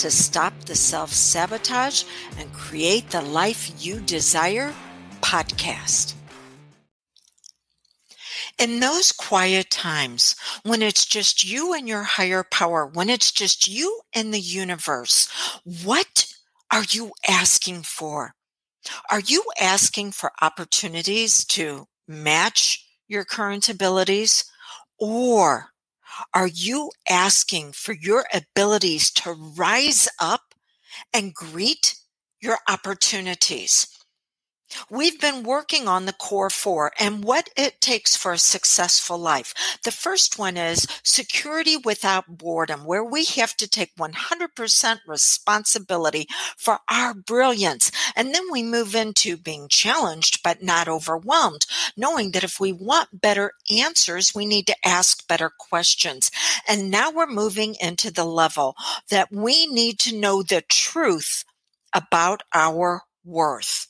to Stop the Self Sabotage and Create the Life You Desire podcast. In those quiet times when it's just you and your higher power, when it's just you and the universe, what are you asking for? Are you asking for opportunities to match your current abilities? Or are you asking for your abilities to rise up and greet your opportunities? We've been working on the core four and what it takes for a successful life. The first one is security without boredom, where we have to take 100% responsibility for our brilliance. And then we move into being challenged, but not overwhelmed, knowing that if we want better answers, we need to ask better questions. And now we're moving into the level that we need to know the truth about our worth.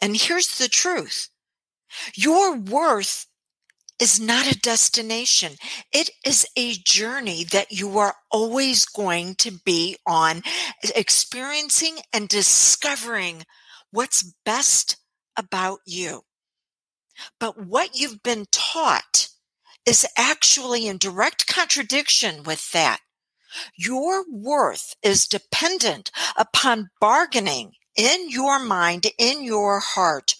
And here's the truth. Your worth is not a destination. It is a journey that you are always going to be on, experiencing and discovering what's best about you. But what you've been taught is actually in direct contradiction with that. Your worth is dependent upon bargaining in your mind, in your heart,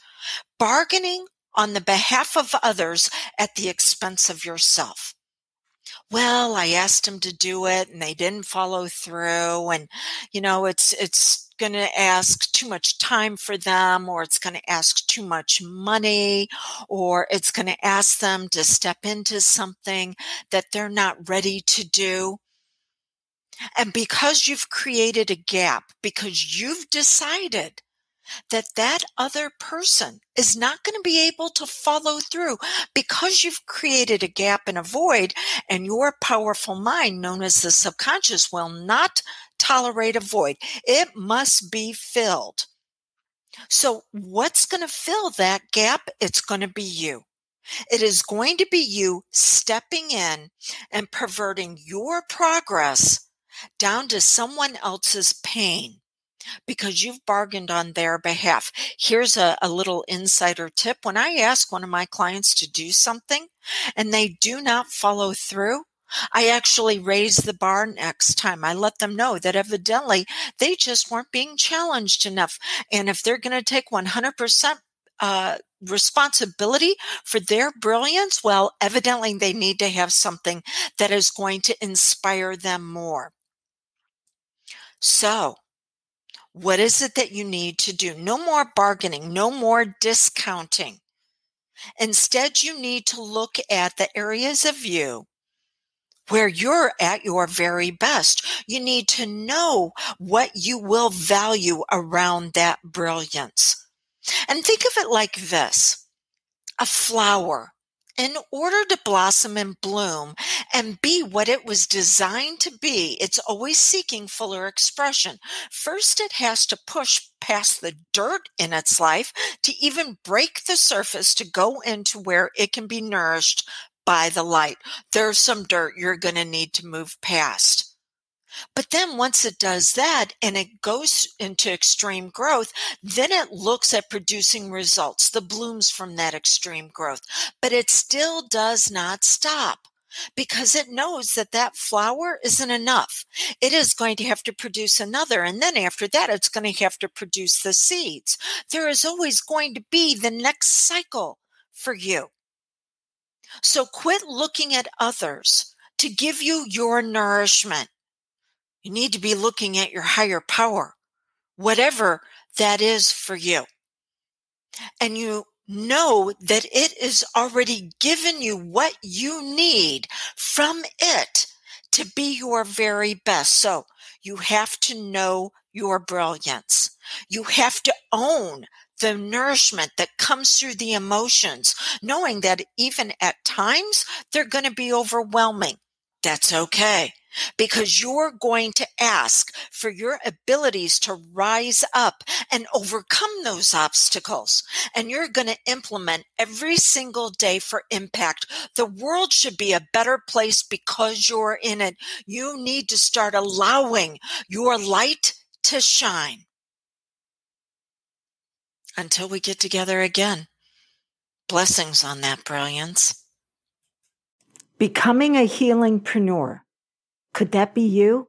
bargaining on the behalf of others at the expense of yourself. Well, I asked them to do it and they didn't follow through and you know, it's it's going to ask too much time for them or it's going to ask too much money or it's going to ask them to step into something that they're not ready to do. And because you've created a gap, because you've decided that that other person is not going to be able to follow through because you've created a gap and a void and your powerful mind known as the subconscious will not tolerate a void. It must be filled. So what's going to fill that gap? It's going to be you. It is going to be you stepping in and perverting your progress down to someone else's pain because you've bargained on their behalf. Here's a, a, little insider tip. When I ask one of my clients to do something and they do not follow through, I actually raise the bar next time. I let them know that evidently they just weren't being challenged enough. And if they're going to take 100% uh, responsibility for their brilliance, well, evidently they need to have something that is going to inspire them more. So, what is it that you need to do? No more bargaining, no more discounting. Instead, you need to look at the areas of you where you're at your very best. You need to know what you will value around that brilliance. And think of it like this a flower in order to blossom and bloom and be what it was designed to be, it's always seeking fuller expression. First, it has to push past the dirt in its life to even break the surface to go into where it can be nourished by the light. There's some dirt you're going to need to move past. But then once it does that and it goes into extreme growth, then it looks at producing results, the blooms from that extreme growth. But it still does not stop because it knows that that flower isn't enough. It is going to have to produce another. And then after that, it's going to have to produce the seeds. There is always going to be the next cycle for you. So quit looking at others to give you your nourishment. You need to be looking at your higher power, whatever that is for you. And you know that it is already given you what you need from it to be your very best. So you have to know your brilliance. You have to own the nourishment that comes through the emotions, knowing that even at times they're going to be overwhelming. That's okay because you're going to ask for your abilities to rise up and overcome those obstacles. And you're going to implement every single day for impact. The world should be a better place because you're in it. You need to start allowing your light to shine. Until we get together again. Blessings on that brilliance. Becoming a healingpreneur could that be you?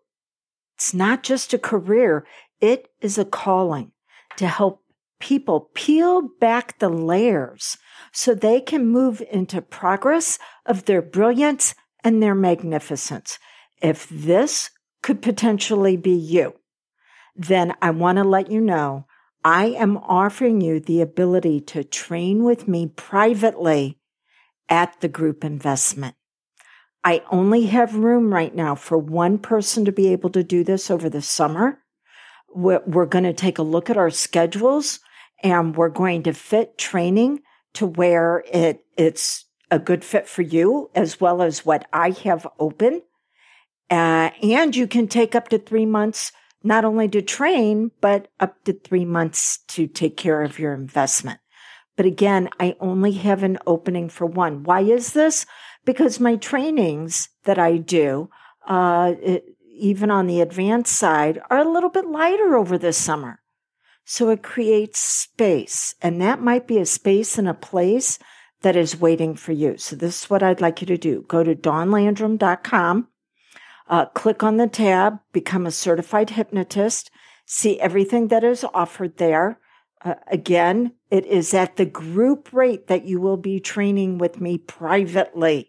It's not just a career, it is a calling to help people peel back the layers so they can move into progress of their brilliance and their magnificence. If this could potentially be you, then I want to let you know I am offering you the ability to train with me privately at the group investment. I only have room right now for one person to be able to do this over the summer. We're, we're going to take a look at our schedules and we're going to fit training to where it, it's a good fit for you as well as what I have open. Uh, and you can take up to three months, not only to train, but up to three months to take care of your investment. But again, I only have an opening for one. Why is this? Because my trainings that I do, uh, it, even on the advanced side, are a little bit lighter over the summer. So it creates space, and that might be a space and a place that is waiting for you. So this is what I'd like you to do. Go to dawnlandrum.com, uh, click on the tab, become a certified hypnotist, see everything that is offered there. Uh, again, it is at the group rate that you will be training with me privately.